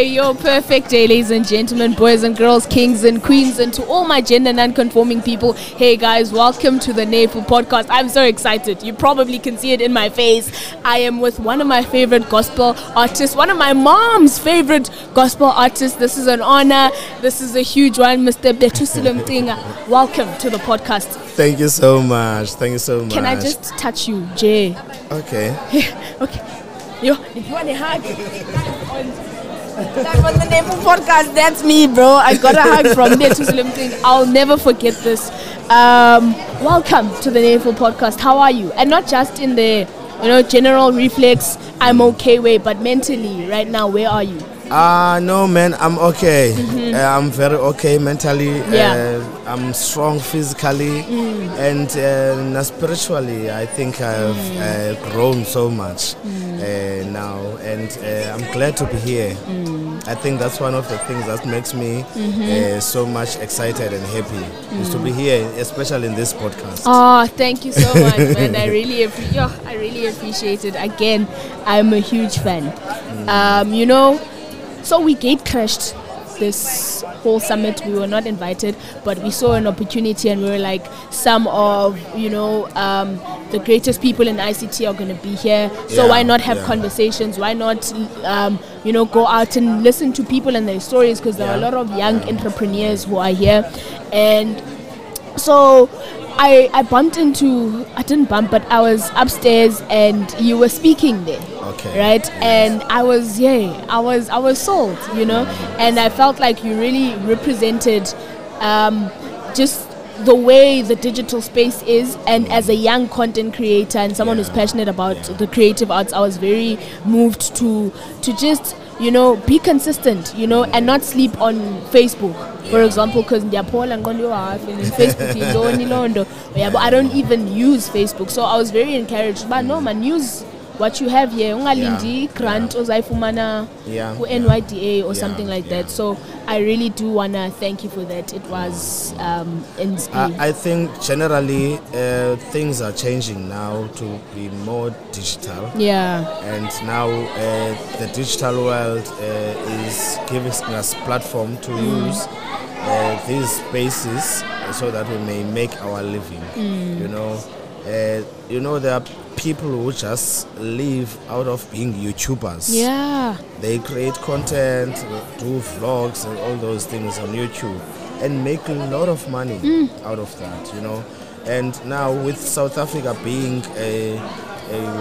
Hey, you're perfect day, ladies and gentlemen, boys and girls, kings and queens, and to all my gender non-conforming people. Hey guys, welcome to the Nefu podcast. I'm so excited. You probably can see it in my face. I am with one of my favorite gospel artists, one of my mom's favorite gospel artists. This is an honor. This is a huge one, Mr. Betusile Mcinga. Welcome to the podcast. Thank you so much. Thank you so much. Can I just touch you, Jay? Okay. okay. Yo, if you want a hug. That was the name of podcast. That's me, bro. I got a hug from Betusile Mcinga. I'll never forget this. Um, welcome to the Naval Podcast. How are you? And not just in the, you know, general reflex, I'm okay way, but mentally, right now, where are you? Ah, uh, no, man, I'm okay. Mm-hmm. Uh, I'm very okay mentally. Yeah. Uh, I'm strong physically, mm. and uh, spiritually, I think I've mm. grown so much mm. Now, and uh, I'm glad to be here. Mm. I think that's one of the things that makes me mm-hmm. Uh, so much excited and happy is to be here, especially in this podcast. Oh, thank you so much, man. I really, appre- I really appreciate it. Again, I'm a huge fan. Um, you know so we gate crashed this whole summit. We were not invited, but we saw an opportunity and we were like, some of, you know, um, the greatest people in ICT are going to be here. So Yeah, why not have yeah. conversations? Why not, um, you know, go out and listen to people and their stories? Because there are a lot of young entrepreneurs who are here. And so I, I bumped into, I didn't bump, but I was upstairs and you were speaking there Okay. right Yes. and i was yeah i was i was sold you know and i felt like you really represented um, just the way the digital space is and as a young content creator and someone who's passionate about Yeah. the creative arts i was very moved to to just you know be consistent you know and not sleep on facebook. For example because ndiyaphola ngqondo yohafi and facebook yintoni loo nto? Yabo i don't even use facebook. So i was very encouraged but no man use what you have here ungalindi Yeah. grant ozayifumana Yeah. ku-nyda or Yeah. something like Yeah. that so i really do want to thank you for that it was um, inspiring I, I think generally uh, things are changing now to be more digital. yeah and now uh, the digital world uh, is giving us platform to use uh, these spaces so that we may make our living you know uh, you know there are people who just live out of being youtubers. Yeah. They create content do vlogs and all those things on youtube and make a lot of money out of that you know. And now with south africa being a,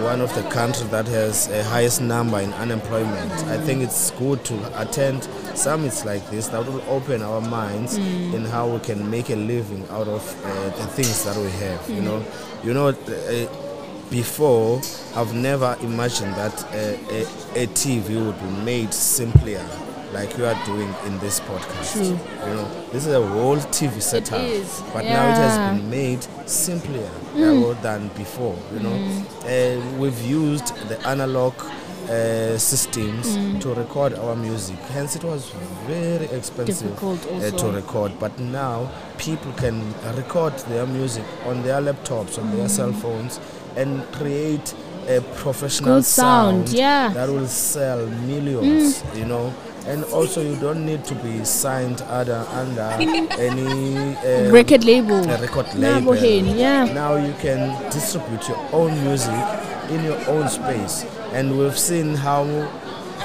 one of the countries that has a highest number in unemployment. I think it's good to attend summits like this that will open our minds in how we can make a living out of uh, the things that we have you know. You know uh, before I've never imagined that a, a TV would be made simpler like you are doing in this podcast. True. You know, this is a whole TV setup, but now it has been made simpler uh, than before. You know, uh, we've used the analog. Uh, systems to record our music hence it was very expensive uh, to record but now people can record their music on their laptops on their cell phones and create a professional Good sound, yeah. that will sell millions you know and also you don't need to be signed under under any uh, record label. record label. Yeah. Now you can distribute your own music in your own space. And we've seen how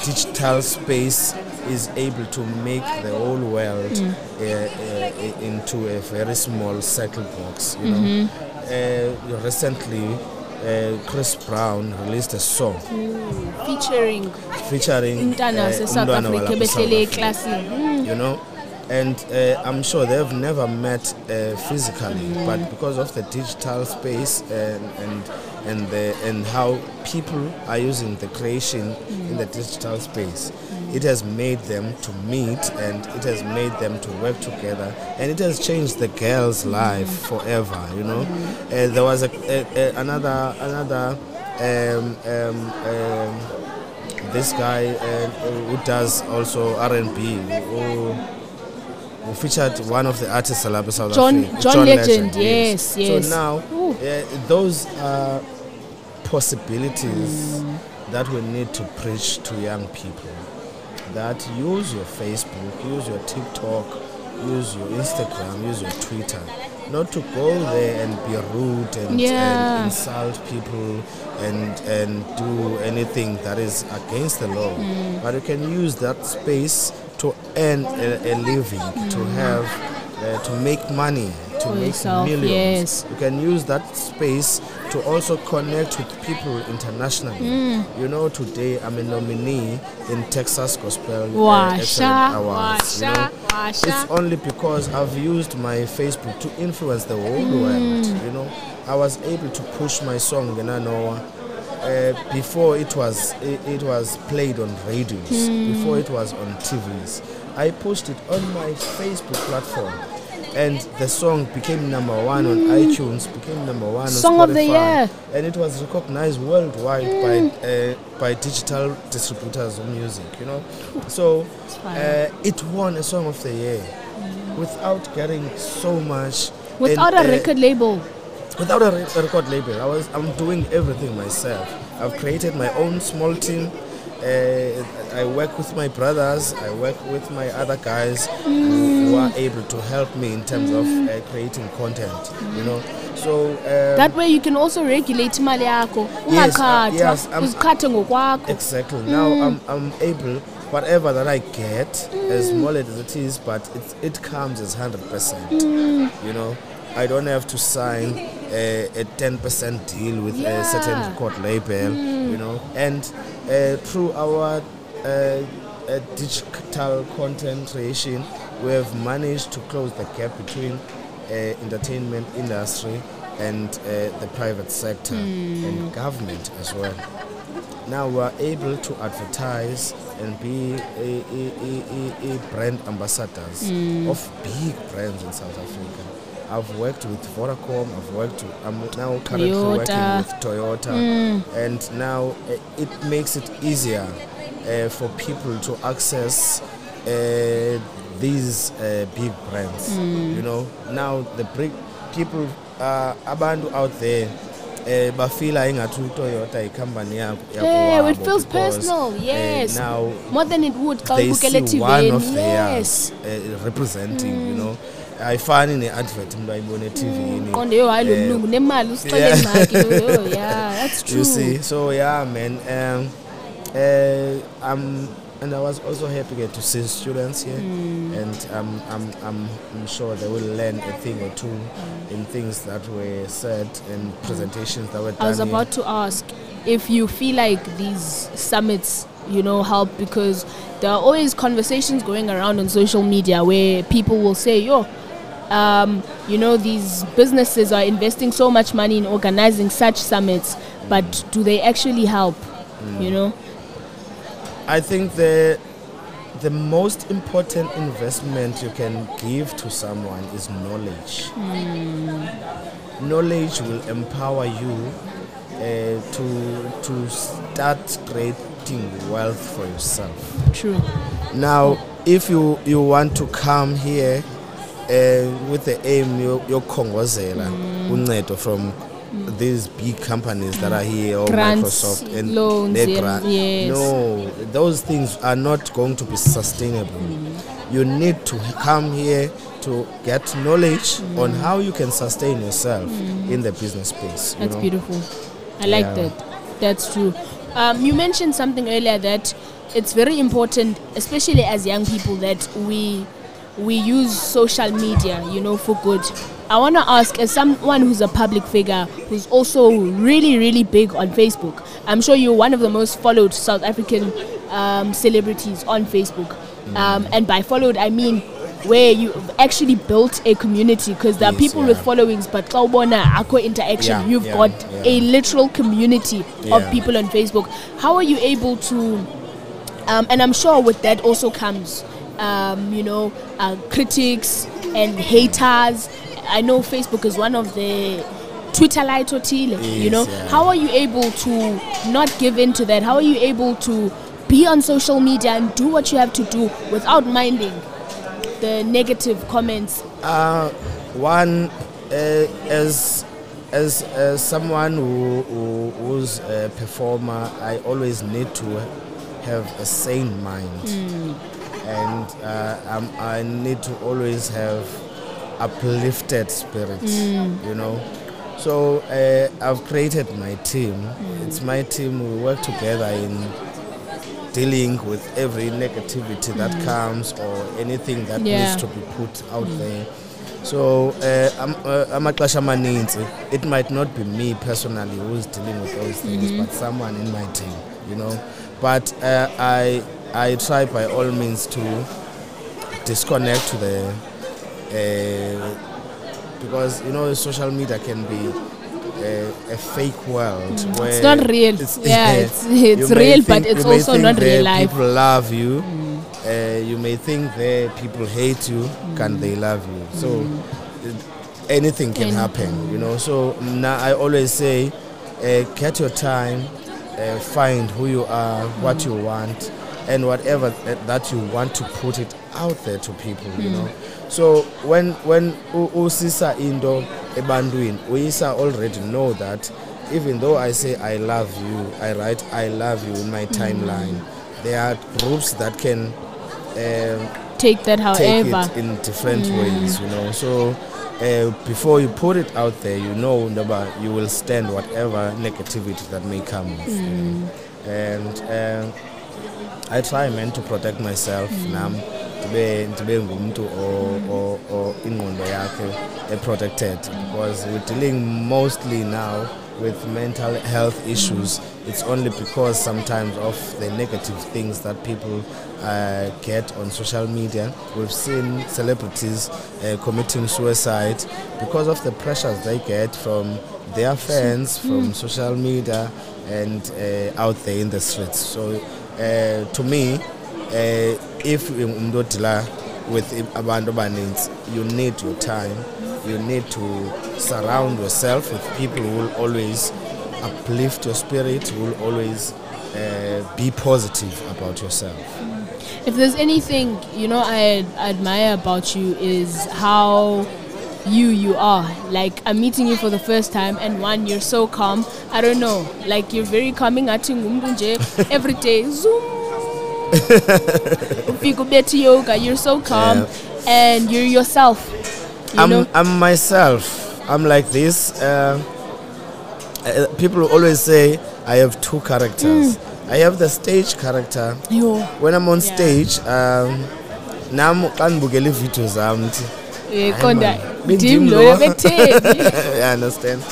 digital space is able to make the whole world Mm. uh, uh, into a very small circle box you Mm-hmm. know uh, recently uh, Chris Brown released a song. Featuring featuring intana uh, se-south africa behlele Africa eklasini. You know? And uh, i'm sure they've never met uh, physically but because of the digital space and and and the and how people are using the creation in the digital space it has made them to meet and it has made them to work together and it has changed the girl's life forever you know? Uh, there was a, a, a another another um, um, um, this guy uh, who does also R&B who, who featured one of the artists South John- Africa John Legend, yes, yes. so now uh, those are possibilities that we need to preach to young people that use your Facebook, use your TikTok, use your Instagram, use your Twitter. Not to go there and be rude and, Yeah. and insult people and and do anything that is against the law. Mm. But you can use that space to earn a, a living, to have, uh, to make money, to For make yourself, millions. yes. You can use that space to also connect with people internationally. Mm. You know, today I'm a nominee in Texas Gospel uh, Washa, Awards. you know. washa, washa. It's only because I've used my Facebook to influence the whole Mm. world. You know, I was able to push my song Genanoa. Uh, before it was it, it was played on radios, Mm. before it was on TVs. I pushed it on my Facebook platform, and the song became number one on iTunes, became number one on Mm. Song of the Spotify, year. and it was recognized worldwide by uh, by digital distributors of music. You know, so uh, it won a song of the year without getting so much. Without and, a uh, record label. without a, re- a record label. I was I'm doing everything myself. I've created my own small team. Uh, I work with my brothers. I work with my other guys who, are able to help me in terms of uh, creating content. You know, so um, That way you can also regulate imali yakho. Yes, uh, yes, I'm- uzikhathe ngokwakho. Exactly. Now I'm, I'm able, whatever that I get, as small as it is, but it, it comes as 100%. You know, I don't have to sign a, a 10% deal with Yeah. a certain record label, you know. And uh, through our uh, uh, digital content creation, we have managed to close the gap between uh, entertainment industry and uh, the private sector and government as well. Now we are able to advertise and be a, a, a, a, brand ambassadors of big brands in South Africa. I've worked with Vodacom. I've worked. With, I'm now currently Toyota. working with Toyota, and now uh, it makes it easier uh, for people to access uh, these uh, big brands. You know, now the big people, uh, abantu out there. uh, bafila ingathi uToyota icompany yakho Yeah, it feels personal. eh, now More than it would xa ubukele of Yes. uh, representing you know ayifani ne-advert umntu ayibone etvini Qonde yo hayi lo Eh, mlungu nemali usixele yeah. yeah, that's true. you see so yeah man um, uh, I'm and I was also happy to see students here Hmm. and um, I'm, I'm, I'm sure they will learn a thing or two in things that were said and presentations that were done I was here. about to ask if you feel like these summits, you know, help because there are always conversations going around on social media where people will say, yo, um, you know, these businesses are investing so much money in organizing such summits, but do they actually help? You know? I think the the most important investment you can give to someone is knowledge. Knowledge will empower you uh, to to start creating wealth for yourself. True. Now, if you you want to come here uh, with the aim yo- yokukhongozela uncedo from Mm. these big companies that are here or Grants, Microsoft and loans, their grant- yes. no those things are not going to be sustainable mm. you need to come here to get knowledge mm. on how you can sustain yourself in the business space you That's know? beautiful. I like Yeah. that. That's true. Um, you mentioned something earlier that it's very important, especially as young people, that we we use social media, you know, for good. I want to ask, as someone who's a public figure, who's also really, really big on Facebook, I'm sure you're one of the most followed South African um, celebrities on Facebook. Um, and by followed, I mean where you've actually built a community because there are people yeah. with followings, but xa ubona akho interaction, Yeah, you've yeah, got a literal community of people on Facebook. How are you able to? Um, and I'm sure with that also comes, um, you know, uh, critics and haters. I know Facebook is one of the Twitter light or you Yes, know. yeah. How are you able to not give in to that? How are you able to be on social media and do what you have to do without minding the negative comments? Uh, one, uh, as as as someone who, who who's a performer, I always need to have a sane mind, and uh, I need to always have uplifted spirit. You know. So uh, I've created my team. It's my team. We work together in dealing with every negativity that comes or anything that Yeah. needs to be put out there. So uh, uh, amaxesha amaninzi it might not be me personally who's dealing with those things but someone in my team you know but uh, I I try by all means to disconnect to the uh, because you know social media can be a, a fake world where It's not real. yeah, it's, it's real, but it's also not real life. People love you. Uh, you may think there people hate you. Can they love you? So it- anything can Any- happen, you know. So now I always say, uh, get your time, uh, find who you are, what you want, and whatever that- that you want to put it out there to people, you know. So when when u- usisa into ebantwini, uyisa already know that even though I say I love you, I write I love you in my timeline. There are groups that can um, Take that however take it in different ways, you know. So uh, before you put it out there, you know that you will stand whatever negativity that may come. Know. And uh, I try, man, to protect myself. Nam, ndibe ndibe ngumuntu o- o- o- ingqondo yakhe protected because we're dealing mostly now with mental health issues. It's only because sometimes of the negative things that people uh, get on social media. We've seen celebrities uh, committing suicide because of the pressures they get from their fans, from social media, and uh, out there in the streets. So, uh, to me, uh, if umuntu odila with abantu abaninzi, you need your time. You need to surround yourself with people who will always uplift your spirit, who will always uh, be positive about yourself. If there's anything you know I admire about you is how you you are. Like I'm meeting you for the first time, and one you're so calm. I don't know, like you're very calming. I think every day. Zoom. Ufika ubethe yoga. You're so calm, Yeah. and you're yourself. You I'm, know. I'm myself. I'm like this. Uh, uh, people always say I have two characters. I have the stage character. Yo. When I'm on Yeah. stage, um, nam xa ndibukela iividiyo zam Eh, Hayi Konda. man, bendim Dim lo. loya bekutheni. I understand.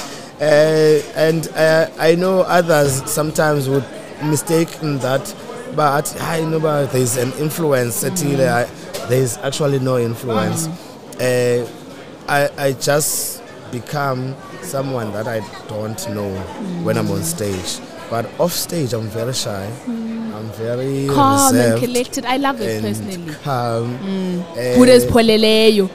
Uh, and uh, I know others sometimes would mistake that, but I know but there's an influence. ethile, I- There's actually no influence. Uh, I, I just become someone that I don't know when I'm on stage. But off stage, I'm very shy. I'm very Calm and collected. I love it and personally. calm. Uh, ezipholeleyo. Eyo,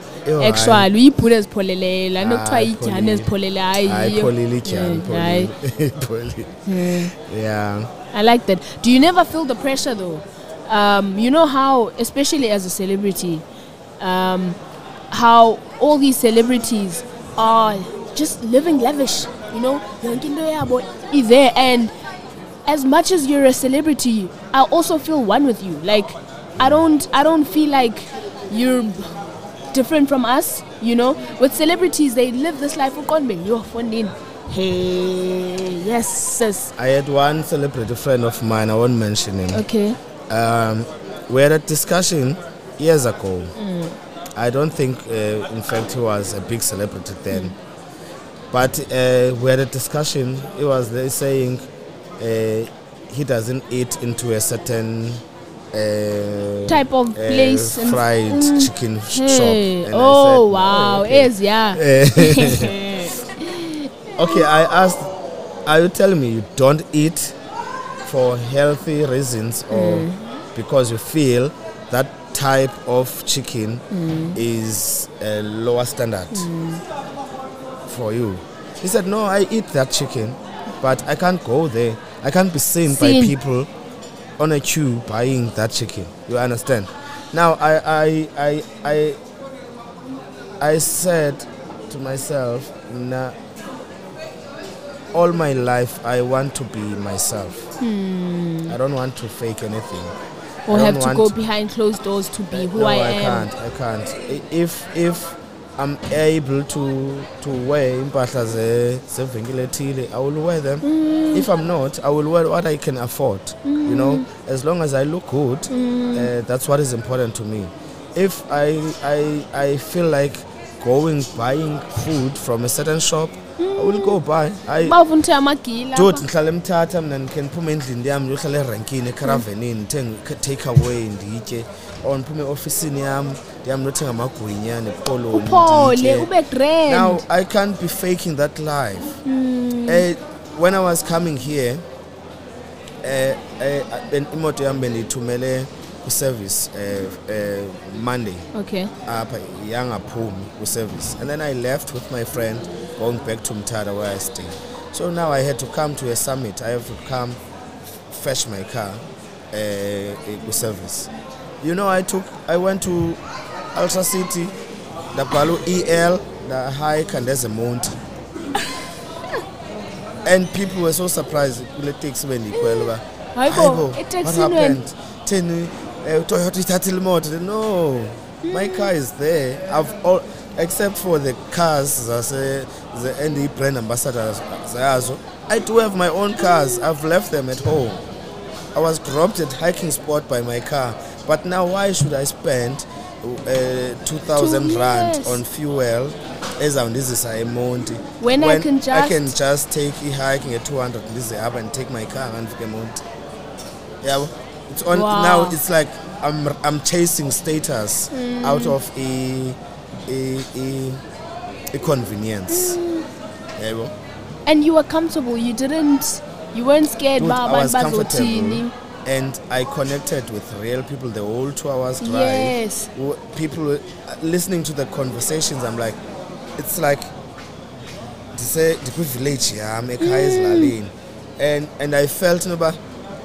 Actually, uyibhuda ezipholeleyo. La nto kuthiwa Hayi, ezipholele hayi hayi. pholile ityani Hayi. pholile pholile yeah I like that. Do you never feel the pressure though? Um, you know how, especially as a celebrity, um, how all these celebrities are just living lavish. You know, yonke into yabo is there, and as much as you're a celebrity, I also feel one with you. Like, I don't, I don't feel like you're different from us. You know, with celebrities, they live this life. You're. Hey, yes, sis. I had one celebrity friend of mine I won't mention him Okay. um, we had a discussion years ago I don't think uh, in fact he was a big celebrity then but uh, we had a discussion he was saying uh, he doesn't eat into a certain uh, type of uh, place fried Mm. chicken Hey. shop And Oh said, wow, okay. is yeah. Okay, I asked, are you telling me you don't eat for healthy reasons or because you feel that type of chicken is a lower standard for you? He said, no, I eat that chicken, but I can't go there. I can't be seen, by people on a queue buying that chicken. You understand? Now, I, I, I, I, I said to myself, nah, all my life I want to be myself. Hmm. I don't want to fake anything. Or I have to go behind closed doors to be who no, I I am. can't. I can't. If if I'm able to to wear impahla ze zevenkile ethile, I will wear them. Mm. If I'm not, I will wear what I can afford. You know, as long as I look good, Mm. uh, that's what is important to me. If I I I feel like going buying food from a certain shop, I will go buy. I bavuna ukuthi amagila dude ngihlala emthatha mina ndikhe ndiphume endlini yami erenkini ekharavenini ndithenge take away nditye or ndiphume eofisini yam amagwinya nepolo uphole ube grand. Now i can't be faking that life. Eh, when i was coming here eh, uh, imoto yam bendiyithumele kwiservice uh, uh, monday. Okay. Apha yangaphumi kwiservice and then i left with my friend going back to mtara where i stay. So now i had to come to a summit. I have to come fetch my car uh, kwiservice you know i took i went to ultra city the u-el ndahike and there's a monty and people were so surprised. Kule taxi bendiyikhwela uba Hayi bo, "Hayi bo, what eteksini wena?" happened theni eh, utoyota ithathile imoto no. My car is there. I've all except for the cars zase the and brand ambassadors i do have my own cars. I've left them at home. I was dropped at hiking spot by my car but now why should i spend uh, 2000 rand on fuel ezawundizisa emonti? When I can just I can just- take i-hiking at 200 This ndize apha and take my car ngandifike emonti yabo? It's on Wow. now it's like i'm i'm chasing status Hmm. out of a a a, a convenience. Yabo? And you were comfortable. You didn't you weren't scared I abantu bazothini and I connected with real people the whole two hours drive. Yes. People uh, listening to the conversations, I'm like, it's like, ndise village yam ekhaya ezilalini and and I felt noba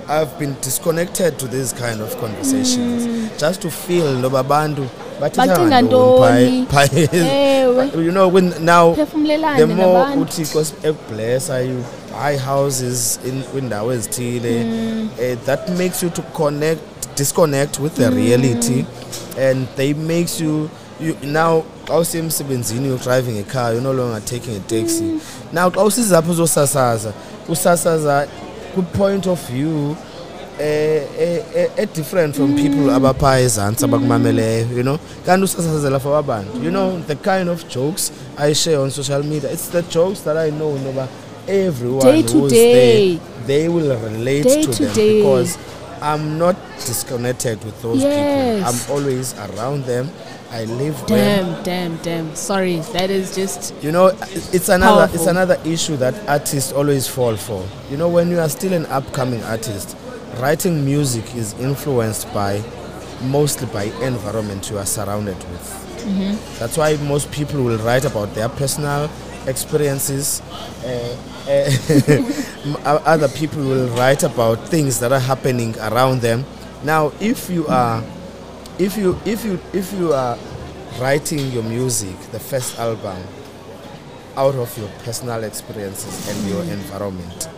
I've been disconnected to these kind of conversations just to feel noba abantu bathetha Bacinga ngantoni ntoni? pha- pha- Ewe. you know when now the more uthixo ekublessa you buy houses in kwindawo ezithile. Uh, that makes you to connect disconnect with the reality. And they makes you you now xa usemsebenzini you're driving a car you're no longer taking a taxi. Now xa usizapho uzosasaza usasaza kwi-point of view eh, eh, eh, different from people abapha ezantsi abakumameleyo you know? Kanti usasazela for abantu you know the kind of jokes i share on social media. It's the jokes that i know noba everyone Day to who's day. there they will relate Day to, to them day. because i'm not disconnected with those Yes. people i'm always around them. I live damn damn damn. Sorry that is just you know it's another it's another issue that artists always fall for. You know when you are still an upcoming artist writing music is influenced by mostly by environment you are surrounded with. Mm-hmm. That's why most people will write about their personal experiences uh, uh, other people will write about things that are happening around them. Now if you are if you if you if you are writing your music the first album out of your personal experiences and your environment.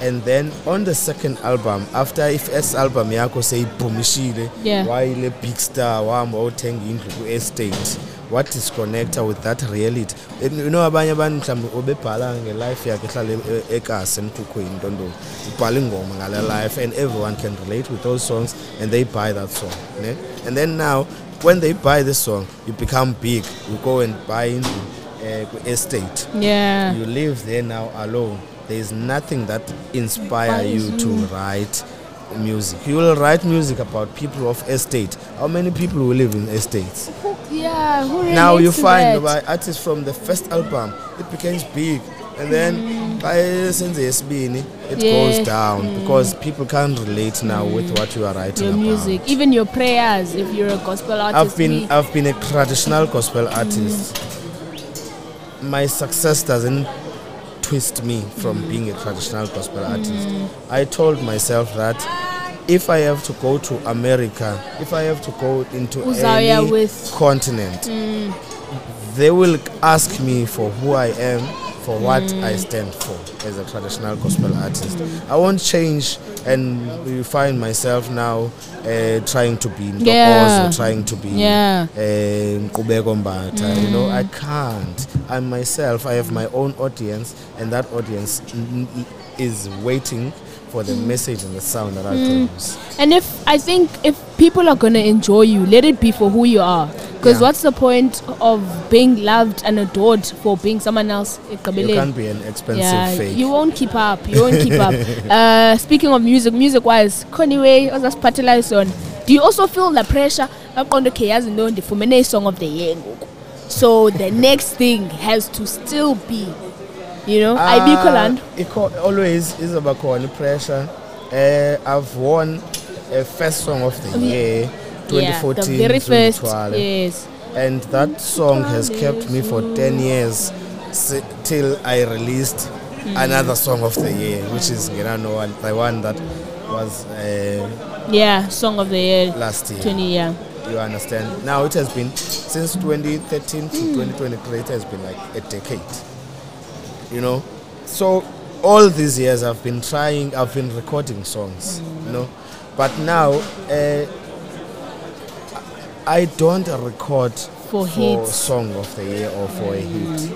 And then on the second album after i-first album yakho seyibhumishile Yeah. wayile big star wahamba wothenga indlu ku-estate with that reality? You know abanye abantu mhlawumbi obebhala ngelife yakhe ehlala e- ekasi emkhukhwini ntontoni ubhala ingoma ngale life and everyone can relate with those songs and they buy that song ne? and then now when they buy this song you become big. You go and buy into uh, kwi-estate. Yeah. You live there now alone. There is nothing that inspire you to write music. You will write music about people of estate how many people will live in estates yeah who now you find by artists from the first album it becomes big. And then mm. xa esenze yesibini it Yeah. goes down mm. because people can't relate now mm. with what you are writing your about. music even your prayers if you're a gospel artist I've been I've been a traditional gospel artist. My success doesn't twist me from being a traditional gospel artist. I told myself that if I have to go to America, if I have to go into Uzaya any with- continent, they will ask me for who I am for what I stand for as a traditional gospel artist. I won't change and find myself now uh, trying to be Ntokozo, Yeah. trying to be Yeah. uh, Mbatha. You know, I can't. I'm myself. I have my own audience, and that audience is waiting for the message and the sound that I produce. And if I think if people are gonna enjoy you, let it be for who you are. Because Yeah. what's the point of being loved and adored for being someone else? You can't be an expensive yeah, fake. you won't keep up. You won't keep up. Uh, speaking of music, music wise, Conway, osasiphathela on. Do you also feel the pressure? Aqonda okay yazi no ndifumene song of the year. So the next thing has to still be, you know, I be Coland. Iko- always is about pressure. Uh, I've won a first song of the year, Yeah, 2014. the very first. Yes. and that song has kept me for 10 years s- till I released another song of the year, which is Ngenano one, the one that was uh, Yeah, song of the year. last year. 20 yeah. You understand? Now it has been since 2013 to 2023. It has been like a decade. You know, so all these years I've been trying. I've been recording songs. You know, but now uh, I don't record For hits. song of the year or for a hit.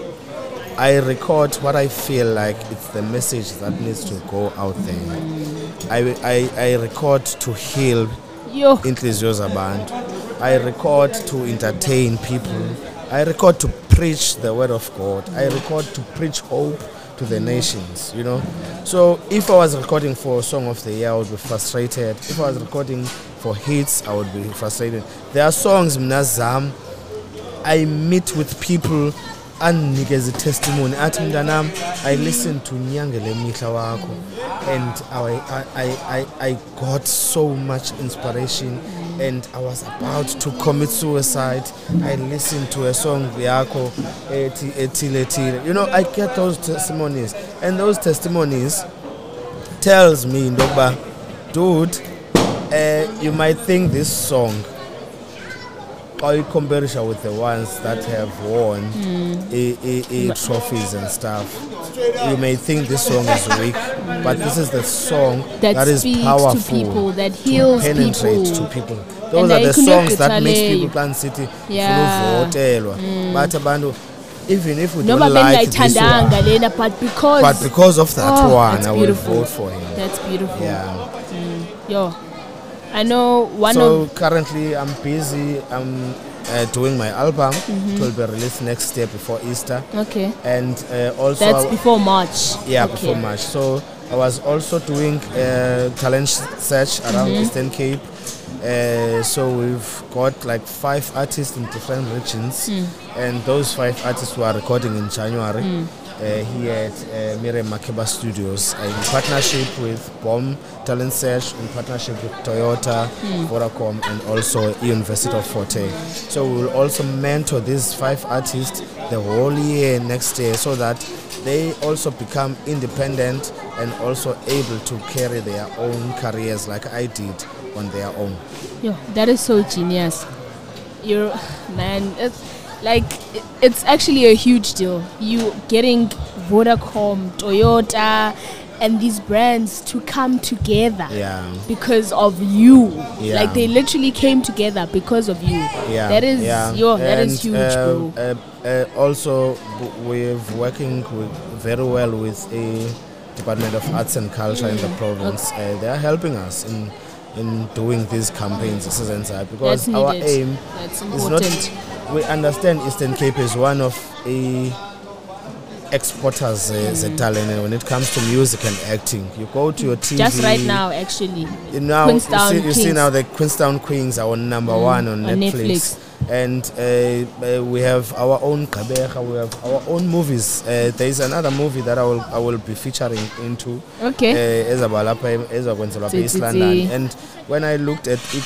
I record what I feel like it's the message that needs to go out there. I, I, I record to heal Yo. inhliziyo zabantu i record to entertain people i record to preach the word of god. I record to preach hope to the nations you know. So if i was recording for song of the year i would be frustrated. If i was recording for hits i would be frustrated. There are songs mna zam i meet with people andinikeza testimony. Athi mntanam i listen to nyangele wakho. And I, I, I, I got so much inspiration and i was about to commit suicide. I listened to a song ethi ethile ethile you know i get those testimonies and those testimonies tells me dude uh, you might think this song or you compare it with the ones that have won a, a, a trophies and stuff you may think this song is weak but this is the song That, that is powerful to people, that to heals penetrate people. to people those And are the songs that makes people plan city Yeah. votelwa hmm. bathi abantu even if we Noma don't like this one lena but because but because of that Oh, one i will beautiful. vote for him that's beautiful. yeah hmm. Yo. I know one so of currently i'm busy i'm uh, doing my album Mm-hmm. it will be released next year before easter Okay. and uh, also That's before March. yeah okay. before march so i was also doing uh, talent search around Mm-hmm. eastern cape uh, so we've got like five artists in different regions Mm. and those five artists were recording in january Mm. Uh, here at uh, Miriam Makeba Studios uh, in partnership with BOM Talent Search, in partnership with Toyota, Mm. Vodacom, and also University of Fort Hare. So we will also mentor these five artists the whole year next year so that they also become independent and also able to carry their own careers like I did on their own. Yo, that is so genius. You're man, it's like it's actually a huge deal. You getting Vodacom, Toyota, and these brands to come together Yeah. because of you. Yeah. Like they literally came together because of you. Yeah, That is yeah. yo, that is And, huge, uh, bro. Uh, uh, also, b- we're working with, very well with a Department of Arts and Culture in the province. Uh, they are helping us in in doing these campaigns, this is inside, because That's our needed. aim That's is not. We understand Eastern Cape is one of the exporters Mm. the talent when it comes to music and acting you go to your TV Just right now, actually. you now you see, you see now the Queenstown Queens are on number one on, on Netflix, Netflix. And uh, uh, we have our own Kabeja, we have our own movies. Uh, there is another movie that I will I will be featuring into Okay. uh, ezaba lapha em- ezakwenzelwa East Tsi, tsi, London and when I looked at it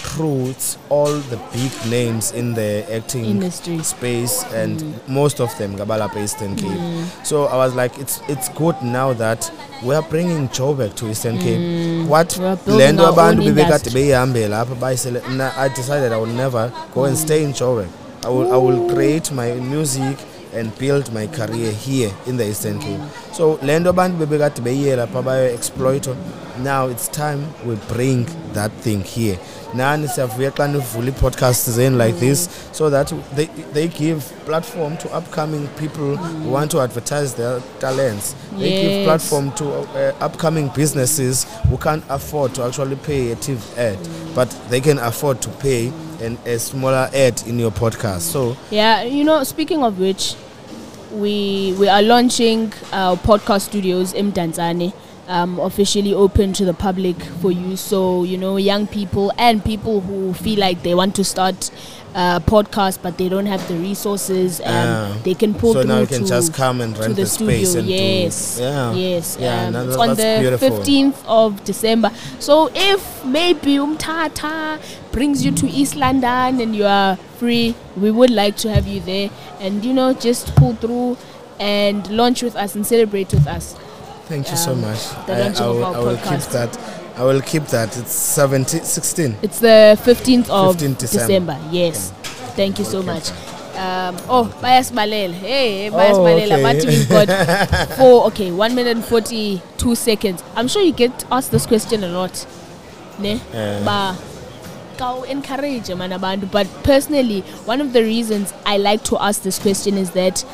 it's all the big names in the acting Industry. space and most of them ngabalapha Eastern Cape so I was like it's it's good now that we are bringing back to Eastern Cape what We are building our own bebekade industry. beyihambe lapha bayisele mna I decided I would never go and stay in Joburg I will, I will create my music and build my career here in the Eastern Cape. So le nto abantu bebekade beyiye lapha bayo-exploito now it's time we bring that thing here. Nani siyavuya xa nivula ii-podcasts zenu like this so that they, they give platform to upcoming people who want to advertise their talents. They give platform to uh, upcoming businesses who can't afford to actually pay a tv ad but they can afford to pay an, a smaller ad in your podcast so Yeah, you know, speaking of which, we we are launching our podcast studios in Tanzania. Um, officially open to the public for use. So you know, young people and people who feel like they want to start a podcast but they don't have the resources, um, Ah. they can pull so through now you can to, just come and to rent the, the, space studio. and yes, do yeah yes. Yeah, um, no, that- on the beautiful. fifteenth of December. So if maybe Umtata brings you to East London and you are free, we would like to have you there, and you know just pull through and launch with us and celebrate with us. Thank you so um, much. the I, launching I will, our I will keep that. I will keep that. It's 17, 16. It's the fifteenth of 15 December. December. Yes. Thank you so Okay, much. Um, oh, Bias Malel. Hey, Bias Oh, Malel. okay. We've got four, okay, one minute and 42 seconds. I'm sure you get asked this question a lot. Ne? Ka encourage man. But personally, one of the reasons I like to ask this question is that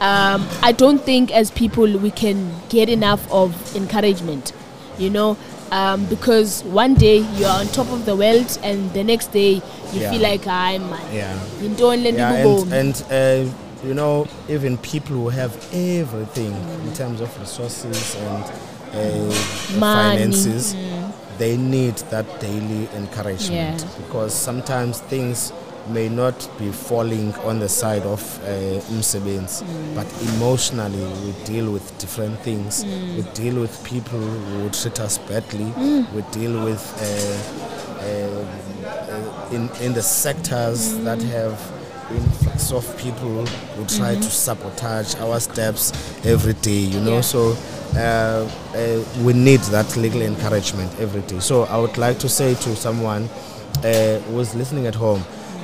um, I don't think as people we can get enough of encouragement. You know, um, because one day you are on top of the world, and the next day you Yeah. feel like I'm. Yeah. Yintoni le Yeah, ndikubomi? and, and uh, you know, even people who have everything in terms of resources and uh, finances, they need that daily encouragement Yeah. because sometimes things may not be falling on the side of uh, umsebenzi, but emotionally we deal with different things. We deal with people who treat us badly. We deal with uh, uh, uh, in in the sectors that have influx of people who try to sabotage our steps every day. You know, Yeah. so. Uh, uh, we need that legal encouragement every day. So I would like to say to someone uh, who's listening at home,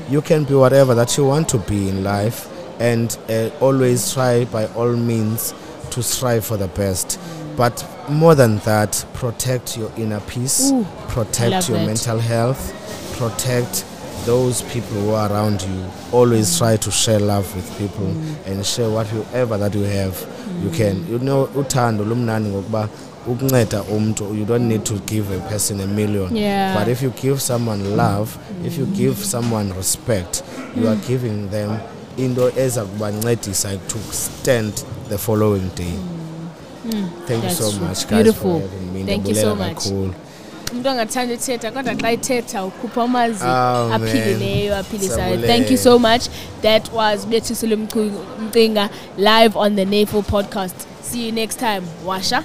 you can be whatever that you want to be in life, and uh, always try by all means to strive for the best. But more than that, protect your inner peace, Ooh, protect your that. mental health, protect those people who are around you. Always mm. try to share love with people mm. and share whatever that you have. You mm. can, you know, uthando lumnandi ngokuba ukunceda umntu you don't need to give a person a million. Yeah. but if you give someone love if you give someone respect you are giving them into eza kubancedisa to stand the following day. Thank you That's so true. much guys Beautiful. for having me. Thank you so Ndiyabulela much. kakhulu. umntu angathanda ithetha kodwa xa ithetha ukhupha amazwi Oh, aphilileyo aphilisayo. Thank you so much. That was bethisile mcinga live on the nafel podcast. See you next time. Washa